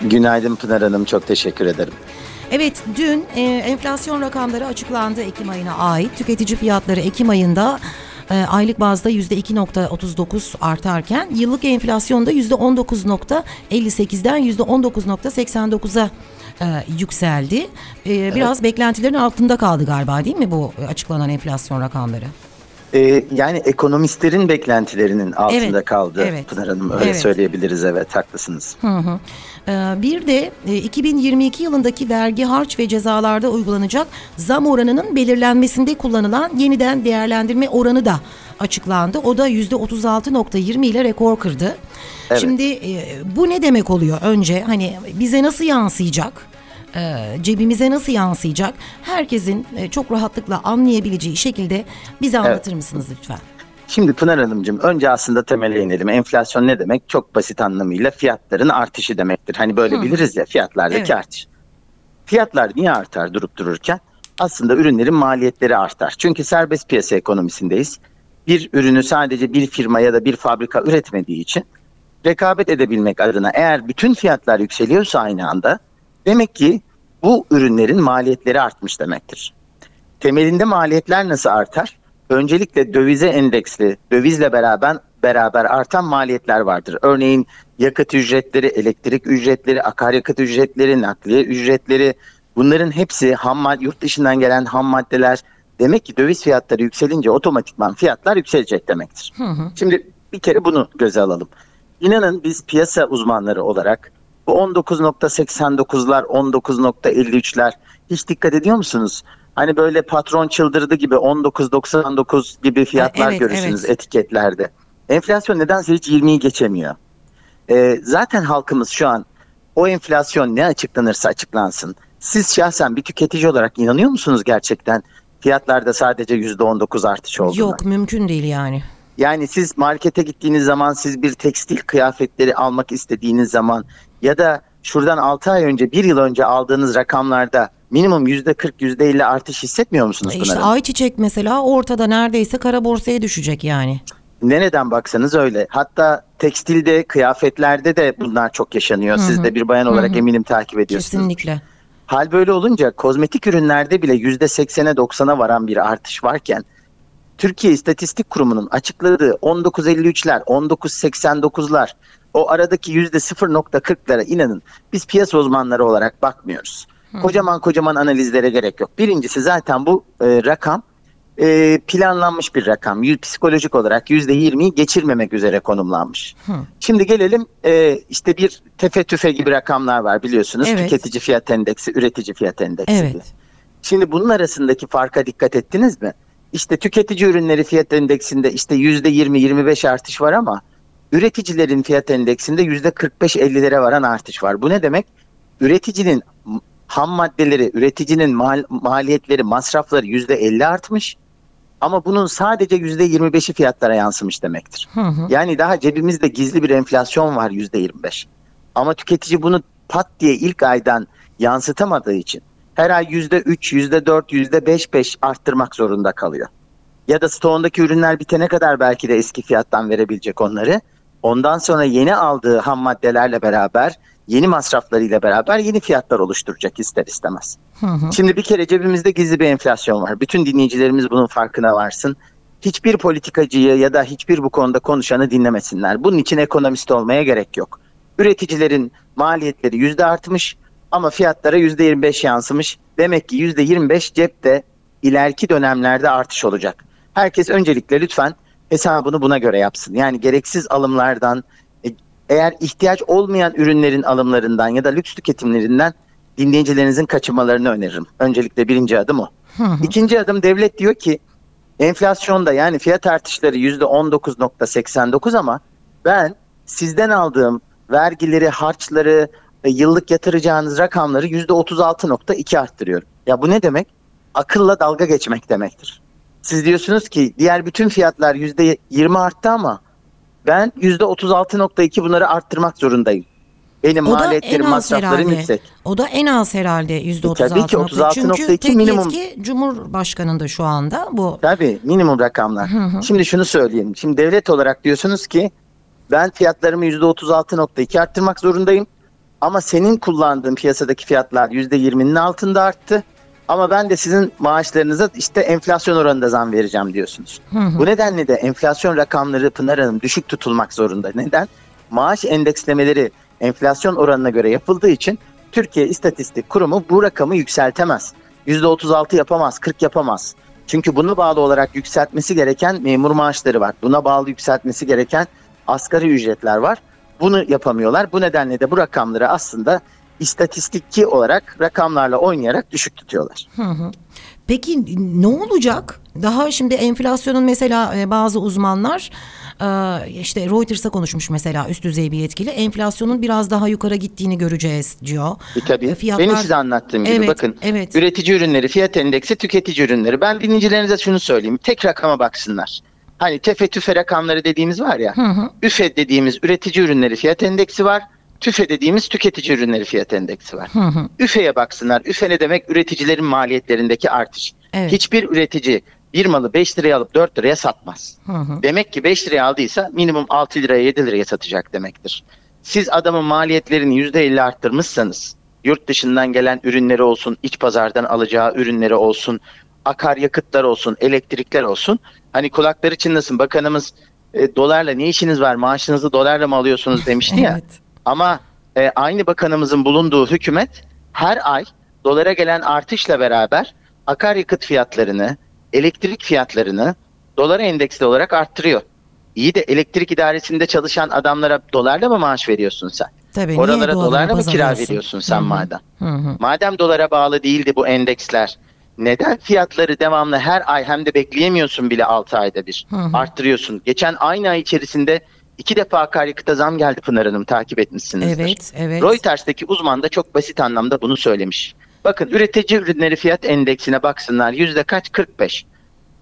Günaydın Pınar Hanım, çok teşekkür ederim. Evet dün e, enflasyon rakamları açıklandı Ekim ayına ait. Tüketici fiyatları Ekim ayında e, aylık bazda %2.39 artarken yıllık enflasyonda %19.58'den %19.89'a e, yükseldi. E, biraz beklentilerin altında kaldı galiba değil mi bu açıklanan enflasyon rakamları? Ee, yani ekonomistlerin beklentilerinin altında Evet, kaldı evet. Pınar Hanım, öyle Evet. söyleyebiliriz evet, haklısınız. Hı hı. Ee, Bir de e, 2022 yılındaki vergi harç ve cezalarda uygulanacak zam oranının belirlenmesinde kullanılan yeniden değerlendirme oranı da açıklandı. O da %36.20 ile rekor kırdı. Evet. Şimdi e, bu ne demek oluyor? Önce hani bize nasıl yansıyacak? Ee, cebimize nasıl yansıyacak? Herkesin e, çok rahatlıkla anlayabileceği şekilde bize anlatır mısınız lütfen? Şimdi Pınar Hanımcığım, önce aslında temele inelim. Enflasyon ne demek? Çok basit anlamıyla fiyatların artışı demektir. Hani böyle Hı. biliriz ya, fiyatlardaki Evet. artış. Fiyatlar niye artar durup dururken? Aslında ürünlerin maliyetleri artar. Çünkü serbest piyasa ekonomisindeyiz. Bir ürünü sadece bir firma ya da bir fabrika üretmediği için rekabet edebilmek adına eğer bütün fiyatlar yükseliyorsa aynı anda demek ki bu ürünlerin maliyetleri artmış demektir. Temelinde maliyetler nasıl artar? Öncelikle dövize endeksli, dövizle beraber beraber artan maliyetler vardır. Örneğin yakıt ücretleri, elektrik ücretleri, akaryakıt ücretleri, nakliye ücretleri bunların hepsi ham mad- yurt dışından gelen ham maddeler. Demek ki döviz fiyatları yükselince otomatikman fiyatlar yükselecek demektir. Hı hı. Şimdi bir kere bunu göze alalım. İnanın biz piyasa uzmanları olarak bu 19.89'lar, 19.53'ler hiç dikkat ediyor musunuz? Hani böyle patron çıldırdı gibi 19.99 gibi fiyatlar evet, görürsünüz evet. etiketlerde. Enflasyon nedense hiç 20'yi geçemiyor. Ee, zaten halkımız şu an o enflasyon ne açıklanırsa açıklansın. Siz şahsen bir tüketici olarak inanıyor musunuz gerçekten fiyatlarda sadece %19 artış olduğuna? Yok mümkün değil yani. Yani siz markete gittiğiniz zaman siz bir tekstil kıyafetleri almak istediğiniz zaman ya da şuradan 6 ay önce 1 yıl önce aldığınız rakamlarda minimum %40 %50 artış hissetmiyor musunuz E Pınar İşte ayçiçek mesela ortada neredeyse kara borsaya düşecek yani. Nereden baksanız öyle. Hatta tekstilde, kıyafetlerde de bunlar çok yaşanıyor. Hı hı. Siz de bir bayan olarak Hı hı. eminim takip ediyorsunuz. Kesinlikle. Hal böyle olunca kozmetik ürünlerde bile %80'e 90'a varan bir artış varken Türkiye İstatistik Kurumu'nun açıkladığı 19.53'ler, 19.89'lar o aradaki %0.40'lara inanın biz piyasa uzmanları olarak bakmıyoruz. Kocaman kocaman analizlere gerek yok. Birincisi zaten bu e, rakam e, planlanmış bir rakam. Y- Psikolojik olarak %20'yi geçirmemek üzere konumlanmış. Hı. Şimdi gelelim e, işte bir tefe tüfe gibi rakamlar var biliyorsunuz. Evet. Tüketici fiyat endeksi, üretici fiyat endeksi Evet. diye. Şimdi bunun arasındaki farka dikkat ettiniz mi? İşte tüketici ürünleri fiyat endeksinde işte %20-25 artış var ama üreticilerin fiyat endeksinde %45-50'lere varan artış var. Bu ne demek? Üreticinin ham maddeleri, üreticinin mal- maliyetleri, masrafları %50 artmış ama bunun sadece %25'i fiyatlara yansımış demektir. Hı hı. Yani daha cebimizde gizli bir enflasyon var %25. Ama tüketici bunu pat diye ilk aydan yansıtamadığı için her ay %3, %4, %5-5 arttırmak zorunda kalıyor. Ya da stoğundaki ürünler bitene kadar belki de eski fiyattan verebilecek onları. Ondan sonra yeni aldığı ham maddelerle beraber, yeni masraflarıyla beraber yeni fiyatlar oluşturacak ister istemez. Hı hı. Şimdi bir kere cebimizde gizli bir enflasyon var. Bütün dinleyicilerimiz bunun farkına varsın. Hiçbir politikacıyı ya da hiçbir bu konuda konuşanı dinlemesinler. Bunun için ekonomist olmaya gerek yok. Üreticilerin maliyetleri yüzde artmış ama fiyatlara yüzde 25 yansımış. Demek ki yüzde 25 cepte ileriki dönemlerde artış olacak. Herkes öncelikle lütfen hesabını buna göre yapsın. Yani gereksiz alımlardan, eğer ihtiyaç olmayan ürünlerin alımlarından ya da lüks tüketimlerinden dinleyicilerinizin kaçınmalarını öneririm. Öncelikle birinci adım o. İkinci adım devlet diyor ki enflasyonda yani fiyat artışları %19.89 ama ben sizden aldığım vergileri, harçları, e, yıllık yatıracağınız rakamları %36.2 arttırıyorum. Ya bu ne demek? Akılla dalga geçmek demektir. Siz diyorsunuz ki diğer bütün fiyatlar %20 arttı ama ben %36.2 bunları arttırmak zorundayım. Benim O maliyetlerim, masraflarım herhalde. yüksek. O da en az herhalde yüzde E, tabii ki 36.2. Çünkü 36.2 tek minimum. yetki Cumhurbaşkanı'nda şu anda bu. Tabii minimum rakamlar. Hı hı. Şimdi şunu söyleyeyim. Şimdi devlet olarak diyorsunuz ki ben fiyatlarımı %36.2 arttırmak zorundayım. Ama senin kullandığın piyasadaki fiyatlar %20'nin altında arttı. Ama ben de sizin maaşlarınıza işte enflasyon oranında zam vereceğim diyorsunuz. Hı hı. Bu nedenle de enflasyon rakamları Pınar Hanım düşük tutulmak zorunda. Neden? Maaş endekslemeleri enflasyon oranına göre yapıldığı için Türkiye İstatistik Kurumu bu rakamı yükseltemez. %36 yapamaz, 40 yapamaz. Çünkü buna bağlı olarak yükseltmesi gereken memur maaşları var. Buna bağlı yükseltmesi gereken asgari ücretler var. Bunu yapamıyorlar. Bu nedenle de bu rakamları aslında istatistikçi olarak rakamlarla oynayarak düşük tutuyorlar. Hı hı. Peki ne olacak? Daha şimdi enflasyonun mesela e, bazı uzmanlar e, işte Reuters'a konuşmuş mesela üst düzey bir yetkili enflasyonun biraz daha yukarı gittiğini göreceğiz diyor. E tabii. Fiyatlar- Benim size anlattığım gibi Evet, bakın evet. üretici ürünleri, fiyat endeksi, tüketici ürünleri. Ben dinleyicilerinize şunu söyleyeyim. Tek rakama baksınlar. Hani tefe tüfe rakamları dediğimiz var ya. Hı hı. üfe dediğimiz üretici ürünleri fiyat endeksi var. TÜFE dediğimiz tüketici ürünleri fiyat endeksi var. Hı hı. Üfe'ye baksınlar. Üfe ne demek? Üreticilerin maliyetlerindeki artış. Evet. Hiçbir üretici bir malı 5 liraya alıp 4 liraya satmaz. Hı hı. Demek ki 5 liraya aldıysa minimum 6 liraya 7 liraya satacak demektir. Siz adamın maliyetlerini %50 arttırmışsanız yurt dışından gelen ürünleri olsun, iç pazardan alacağı ürünleri olsun, akaryakıtlar olsun, elektrikler olsun. Hani kulakları çınlasın bakanımız e, dolarla ne işiniz var maaşınızı dolarla mı alıyorsunuz demişti ya. Evet. Ama e, aynı bakanımızın bulunduğu hükümet her ay dolara gelen artışla beraber akaryakıt fiyatlarını, elektrik fiyatlarını dolara endeksli olarak arttırıyor. İyi de elektrik idaresinde çalışan adamlara dolarla mı maaş veriyorsun sen? Tabii, Oralara dolara dolarla mı kira veriyorsun sen Hı hı. madem? Hı hı. Madem dolara bağlı değildi bu endeksler, neden fiyatları devamlı her ay hem de bekleyemiyorsun bile 6 ayda bir Hı hı. arttırıyorsun? Geçen aynı ay içerisinde iki defa akaryakıta zam geldi Pınar Hanım takip etmişsinizdir. Evet, evet. Reuters'teki uzman da çok basit anlamda bunu söylemiş. Bakın üretici ürünleri fiyat endeksine baksınlar yüzde kaç? 45.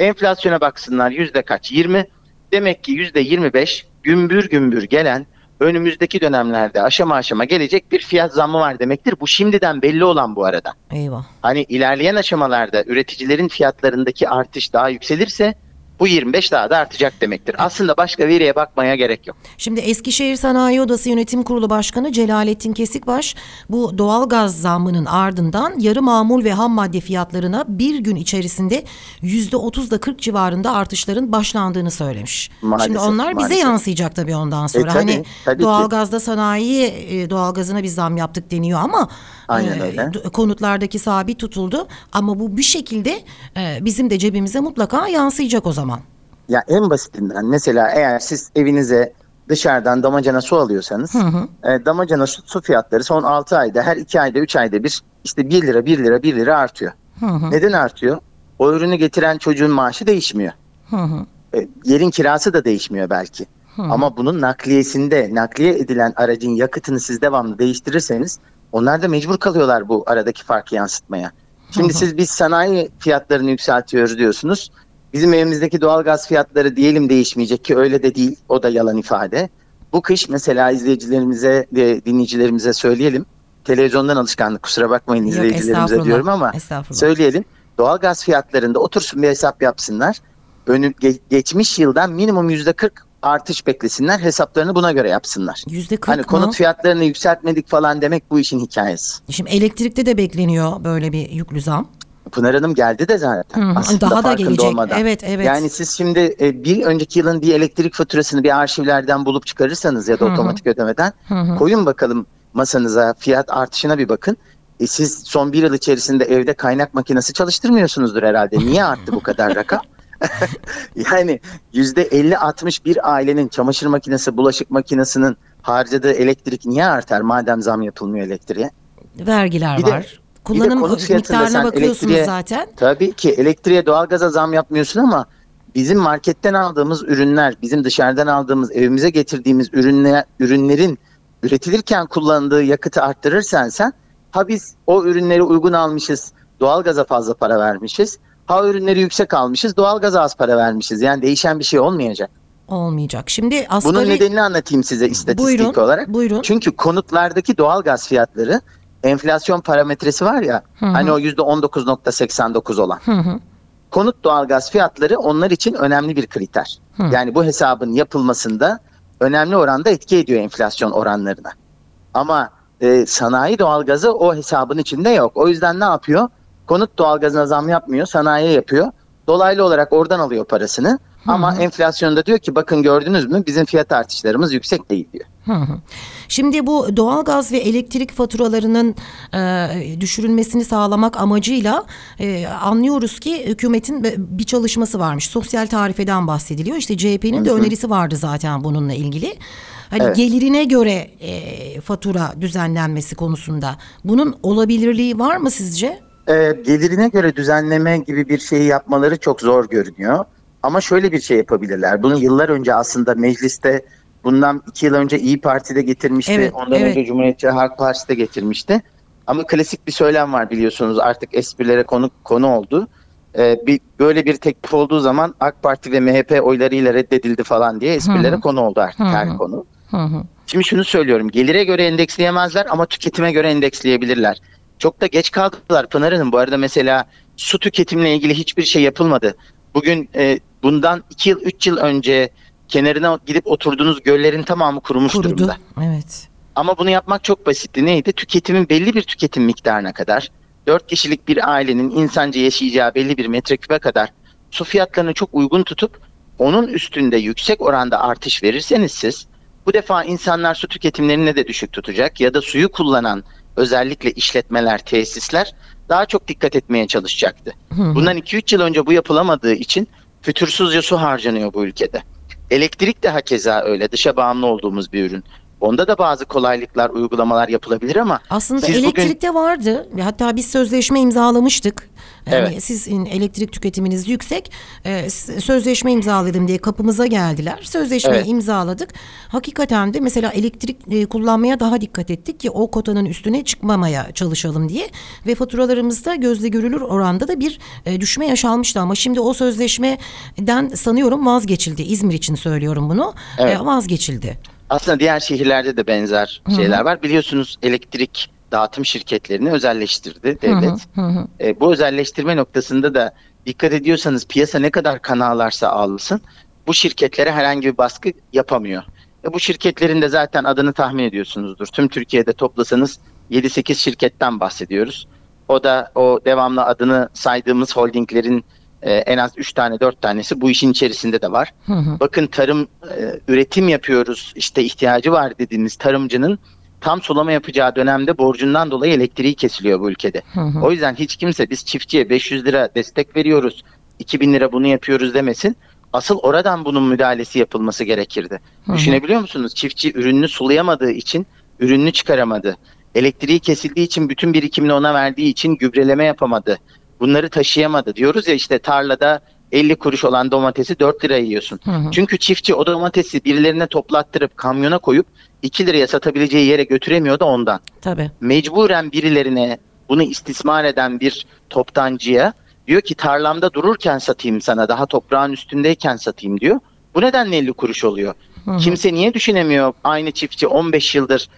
Enflasyona baksınlar yüzde kaç? 20. Demek ki yüzde 25 gümbür gümbür gelen önümüzdeki dönemlerde aşama aşama gelecek bir fiyat zammı var demektir. Bu şimdiden belli olan bu arada. Eyvah. Hani ilerleyen aşamalarda üreticilerin fiyatlarındaki artış daha yükselirse bu 25 daha da artacak demektir. Aslında başka veriye bakmaya gerek yok. Şimdi Eskişehir Sanayi Odası Yönetim Kurulu Başkanı Celalettin Kesikbaş bu doğal gaz zammının ardından yarı mamul ve ham madde fiyatlarına bir gün içerisinde yüzde 30 ile 40 civarında artışların başlandığını söylemiş. Maalesef, Şimdi onlar bize maalesef. yansıyacak tabii ondan sonra. tabii, hani tabii doğalgazda sanayi e, doğalgazına bir zam yaptık deniyor ama Aynen e, öyle. konutlardaki sabit tutuldu ama bu bir şekilde e, bizim de cebimize mutlaka yansıyacak o zaman. Ya en basitinden mesela eğer siz evinize dışarıdan damacana su alıyorsanız Hı hı. e, damacana su, su fiyatları son 6 ayda her 2 ayda 3 ayda bir işte 1 lira 1 lira 1 lira artıyor. Hı hı. Neden artıyor? O ürünü getiren çocuğun maaşı değişmiyor. Hı hı. E, yerin kirası da değişmiyor belki. Hı. Ama bunun nakliyesinde nakliye edilen aracın yakıtını siz devamlı değiştirirseniz onlar da mecbur kalıyorlar bu aradaki farkı yansıtmaya. Şimdi siz biz sanayi fiyatlarını yükseltiyoruz diyorsunuz. Bizim evimizdeki doğalgaz fiyatları diyelim değişmeyecek ki öyle de değil. O da yalan ifade. Bu kış mesela izleyicilerimize ve dinleyicilerimize söyleyelim. Televizyondan alışkanlık kusura bakmayın Yok, izleyicilerimize diyorum ama söyleyelim. Doğalgaz fiyatlarında otursun bir hesap yapsınlar. Önü, ge- geçmiş yıldan minimum yüzde 40 artış beklesinler. Hesaplarını buna göre yapsınlar. Yüzde 40 Hani mı? konut fiyatlarını yükseltmedik falan demek bu işin hikayesi. Şimdi elektrikte de bekleniyor böyle bir yüklü zam. Pınar Hanım geldi de zaten. Hı hı. Aslında Daha da farkında gelecek. olmadan. Evet, evet. Yani siz şimdi e, bir önceki yılın bir elektrik faturasını bir arşivlerden bulup çıkarırsanız ya da Hı hı. otomatik ödemeden Hı hı. koyun bakalım masanıza fiyat artışına bir bakın. E, siz son bir yıl içerisinde evde kaynak makinesi çalıştırmıyorsunuzdur herhalde. Niye arttı bu kadar rakam? yani yüzde 50-60 bir ailenin çamaşır makinesi, bulaşık makinesinin harcadığı elektrik niye artar madem zam yapılmıyor elektriğe? Vergiler Bir de- var. Kullanım konut fiyatında miktarına bakıyorsunuz zaten. Tabii ki elektriğe doğalgaza zam yapmıyorsun ama bizim marketten aldığımız ürünler, bizim dışarıdan aldığımız, evimize getirdiğimiz ürünler, ürünlerin üretilirken kullandığı yakıtı arttırırsan sen ha biz o ürünleri uygun almışız, doğalgaza fazla para vermişiz. Ha ürünleri yüksek almışız, doğalgaza az para vermişiz. Yani değişen bir şey olmayacak. Olmayacak. Şimdi asgari... Bunun nedenini anlatayım size istatistik Buyurun, olarak. buyurun. Çünkü konutlardaki doğalgaz fiyatları enflasyon parametresi var ya, Hı hı. hani o %19.89 olan. Hı hı. konut doğalgaz fiyatları onlar için önemli bir kriter. Hı. Yani bu hesabın yapılmasında önemli oranda etki ediyor enflasyon oranlarına. Ama e, sanayi doğalgazı o hesabın içinde yok. O yüzden ne yapıyor? Konut doğalgazına zam yapmıyor, sanayiye yapıyor. Dolaylı olarak oradan alıyor parasını. Ama enflasyonda diyor ki bakın gördünüz mü bizim fiyat artışlarımız yüksek değil diyor. Hı hı. Şimdi bu doğalgaz ve elektrik faturalarının e, düşürülmesini sağlamak amacıyla e, anlıyoruz ki hükümetin bir çalışması varmış. Sosyal tarifeden bahsediliyor. İşte CHP'nin de önerisi vardı zaten bununla ilgili. Hani Evet. gelirine göre e, fatura düzenlenmesi konusunda bunun olabilirliği var mı sizce? E, gelirine göre düzenleme gibi bir şeyi yapmaları çok zor görünüyor. Ama şöyle bir şey yapabilirler. Bunu yıllar önce aslında mecliste bundan iki yıl önce İyi Parti'de getirmişti. Evet, Ondan evet. önce Cumhuriyetçi Halk Partisi'de getirmişti. Ama klasik bir söylem var biliyorsunuz artık esprilere konu konu oldu. Ee, bir böyle bir teklif olduğu zaman AK Parti ve MHP oylarıyla reddedildi falan diye esprilere Hı hı. konu oldu artık Hı hı. her konu. Hı hı. Şimdi şunu söylüyorum. Gelire göre endeksleyemezler ama tüketime göre endeksleyebilirler. Çok da geç kaldılar Pınar Hanım. Bu arada mesela su tüketimle ilgili hiçbir şey yapılmadı. Bugün e, bundan 2 yıl 3 yıl önce kenarına gidip oturduğunuz göllerin tamamı kurumuş Kurudu. durumda. Evet. Ama bunu yapmak çok basitti. Neydi? Tüketimin belli bir tüketim miktarına kadar 4 kişilik bir ailenin insanca yaşayacağı belli bir metreküpe kadar su fiyatlarını çok uygun tutup onun üstünde yüksek oranda artış verirseniz siz bu defa insanlar su tüketimlerini de düşük tutacak ya da suyu kullanan özellikle işletmeler, tesisler daha çok dikkat etmeye çalışacaktı. Bundan 2-3 yıl önce bu yapılamadığı için fütursuzca su harcanıyor bu ülkede. Elektrik de hakeza öyle dışa bağımlı olduğumuz bir ürün. Onda da bazı kolaylıklar, uygulamalar yapılabilir ama Aslında Siz bugün- elektrikte vardı. Hatta biz sözleşme imzalamıştık. Yani Evet. sizin elektrik tüketiminiz yüksek. Ee, sözleşme imzaladım diye kapımıza geldiler. Sözleşmeyi Evet. imzaladık. Hakikaten de mesela elektrik e, kullanmaya daha dikkat ettik ki o kotanın üstüne çıkmamaya çalışalım diye. Ve faturalarımızda gözle görülür oranda da bir e, düşme yaşanmıştı ama şimdi o sözleşmeden sanıyorum vazgeçildi. İzmir için söylüyorum bunu. Evet. E, vazgeçildi. Aslında diğer şehirlerde de benzer şeyler var. Biliyorsunuz elektrik dağıtım şirketlerini özelleştirdi devlet. Hı hı, hı. E, bu özelleştirme noktasında da dikkat ediyorsanız piyasa ne kadar kan ağlarsa ağlasın bu şirketlere herhangi bir baskı yapamıyor. E, bu şirketlerin de zaten adını tahmin ediyorsunuzdur. Tüm Türkiye'de toplasanız 7-8 şirketten bahsediyoruz. O da o devamlı adını saydığımız holdinglerin e, en az 3 tane 4 tanesi bu işin içerisinde de var. Hı hı. Bakın tarım e, üretim yapıyoruz işte ihtiyacı var dediğiniz tarımcının tam sulama yapacağı dönemde borcundan dolayı elektriği kesiliyor bu ülkede. Hı hı. O yüzden hiç kimse biz çiftçiye 500 lira destek veriyoruz, 2000 lira bunu yapıyoruz demesin. Asıl oradan bunun müdahalesi yapılması gerekirdi. Hı hı. Düşünebiliyor musunuz? Çiftçi ürününü sulayamadığı için ürününü çıkaramadı. Elektriği kesildiği için bütün birikimini ona verdiği için gübreleme yapamadı. Bunları taşıyamadı. Diyoruz ya işte tarlada 50 kuruş olan domatesi 4 liraya yiyorsun. Hı hı. Çünkü çiftçi o domatesi birilerine toplattırıp kamyona koyup 2 liraya satabileceği yere götüremiyordu ondan Tabii. mecburen birilerine bunu istismar eden bir toptancıya diyor ki tarlamda dururken satayım sana daha toprağın üstündeyken satayım diyor. Bu nedenle 50 kuruş oluyor. Hı hı. Kimse niye düşünemiyor aynı çiftçi 15 yıldır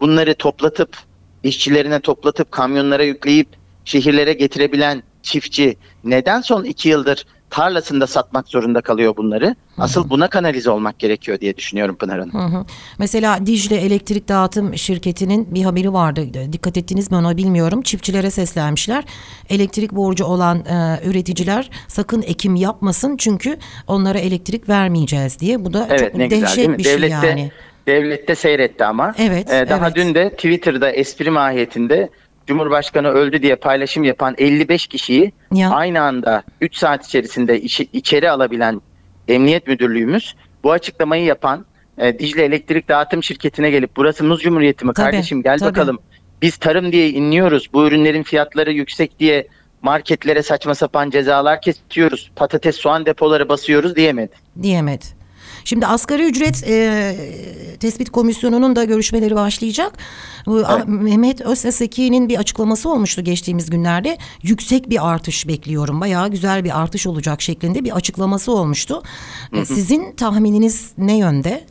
bunları toplatıp işçilerine toplatıp kamyonlara yükleyip şehirlere getirebilen çiftçi neden son 2 yıldır tarlasında satmak zorunda kalıyor bunları? Asıl buna kanalize olmak gerekiyor diye düşünüyorum Pınar Hanım. Hı hı. Mesela Dicle Elektrik Dağıtım Şirketi'nin bir haberi vardı. Dikkat ettiniz mi ona bilmiyorum. Çiftçilere seslenmişler. Elektrik borcu olan e, üreticiler sakın ekim yapmasın çünkü onlara elektrik vermeyeceğiz diye. Bu da Evet çok ne güzel dehşet değil mi? bir şey Devlette, yani. devlette seyretti ama. Evet, Ee, daha evet. dün de Twitter'da espri mahiyetinde Cumhurbaşkanı öldü diye paylaşım yapan 55 kişiyi Ya. aynı anda 3 saat içerisinde içi- içeri alabilen Emniyet Müdürlüğümüz bu açıklamayı yapan e, Dicle Elektrik Dağıtım Şirketi'ne gelip burası Muz Cumhuriyeti mi Tabii, kardeşim gel tabii. bakalım. Biz tarım diye inliyoruz. Bu ürünlerin fiyatları yüksek diye marketlere saçma sapan cezalar kesiyoruz. Patates, soğan depoları basıyoruz diyemedi. diyemedi. Şimdi asgari ücret e, tespit komisyonunun da görüşmeleri başlayacak. Bu, Evet. Mehmet Özteseki'nin bir açıklaması olmuştu geçtiğimiz günlerde. Yüksek bir artış bekliyorum. Bayağı güzel bir artış olacak şeklinde bir açıklaması olmuştu. E, Sizin tahmininiz ne yönde?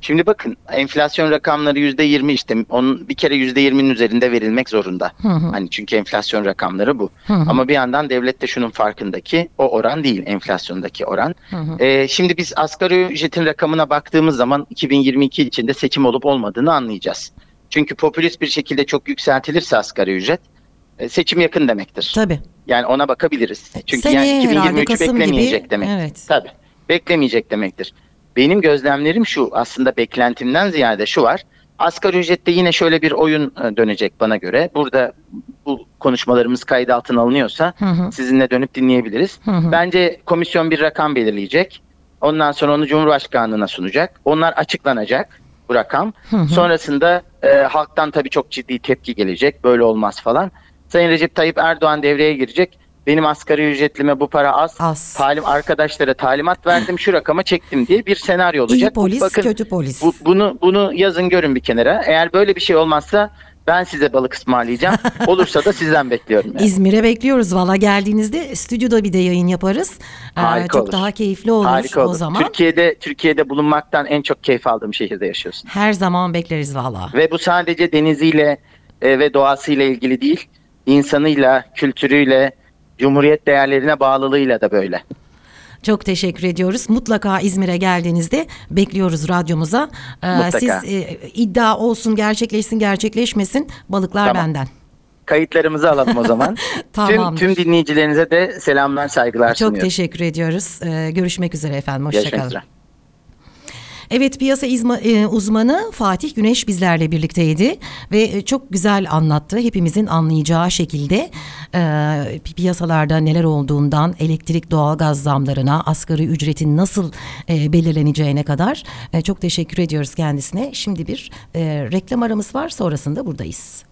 Şimdi bakın enflasyon rakamları yüzde yirmi işte onun bir kere yüzde yirminin üzerinde verilmek zorunda. Hı hı. Hani çünkü enflasyon rakamları bu. Hı hı. Ama bir yandan devlet de şunun farkındaki o oran değil enflasyondaki oran. Hı hı. Ee, şimdi biz asgari ücretin rakamına baktığımız zaman 2022 içinde seçim olup olmadığını anlayacağız. Çünkü popülist bir şekilde çok yükseltilirse asgari ücret e, seçim yakın demektir. Tabii. Yani ona bakabiliriz. Çünkü Seneye yani herhalde 2023'ü Kasım gibi, beklemeyecek demektir. evet. Tabii. Beklemeyecek demektir. Benim gözlemlerim şu aslında beklentimden ziyade şu var. Asgari ücrette yine şöyle bir oyun e, dönecek bana göre. Burada bu konuşmalarımız kayıt altına alınıyorsa Hı hı. sizinle dönüp dinleyebiliriz. Hı hı. Bence komisyon bir rakam belirleyecek. Ondan sonra onu Cumhurbaşkanlığına sunacak. Onlar açıklanacak bu rakam. Hı hı. Sonrasında e, halktan tabii çok ciddi tepki gelecek. Böyle olmaz falan. Sayın Recep Tayyip Erdoğan devreye girecek. Benim asgari ücretlime bu para az. Az. Talim arkadaşlara talimat verdim şu rakama çektim diye bir senaryo İyi olacak. polis, Bakın, kötü polis. bu, bunu bunu yazın görün bir kenara. Eğer böyle bir şey olmazsa ben size balık ısmarlayacağım. Olursa da sizden bekliyorum. yani. İzmir'e bekliyoruz valla geldiğinizde stüdyoda bir de yayın yaparız. Ee, Harika çok olur. daha keyifli olur, Harika o olur. zaman. Türkiye'de Türkiye'de bulunmaktan en çok keyif aldığım şehirde yaşıyorsun. Her zaman bekleriz valla. Ve bu sadece deniziyle e, ve doğasıyla ilgili değil. insanıyla, kültürüyle, cumhuriyet değerlerine bağlılığıyla da böyle. Çok teşekkür ediyoruz. Mutlaka İzmir'e geldiğinizde bekliyoruz radyomuza. Ee, Mutlaka. siz e, iddia olsun, gerçekleşsin, gerçekleşmesin balıklar Tamam. benden. Kayıtlarımızı alalım o zaman. tüm, tüm dinleyicilerinize de selamlar, saygılar Çok sunuyorum. teşekkür ediyoruz. Ee, görüşmek üzere efendim. Hoşçakalın. Evet piyasa izma- e, uzmanı Fatih Güneş bizlerle birlikteydi ve e, çok güzel anlattı hepimizin anlayacağı şekilde e, piyasalarda neler olduğundan elektrik doğalgaz zamlarına asgari ücretin nasıl e, belirleneceğine kadar E, çok teşekkür ediyoruz kendisine. Şimdi bir e, reklam aramız var sonrasında buradayız.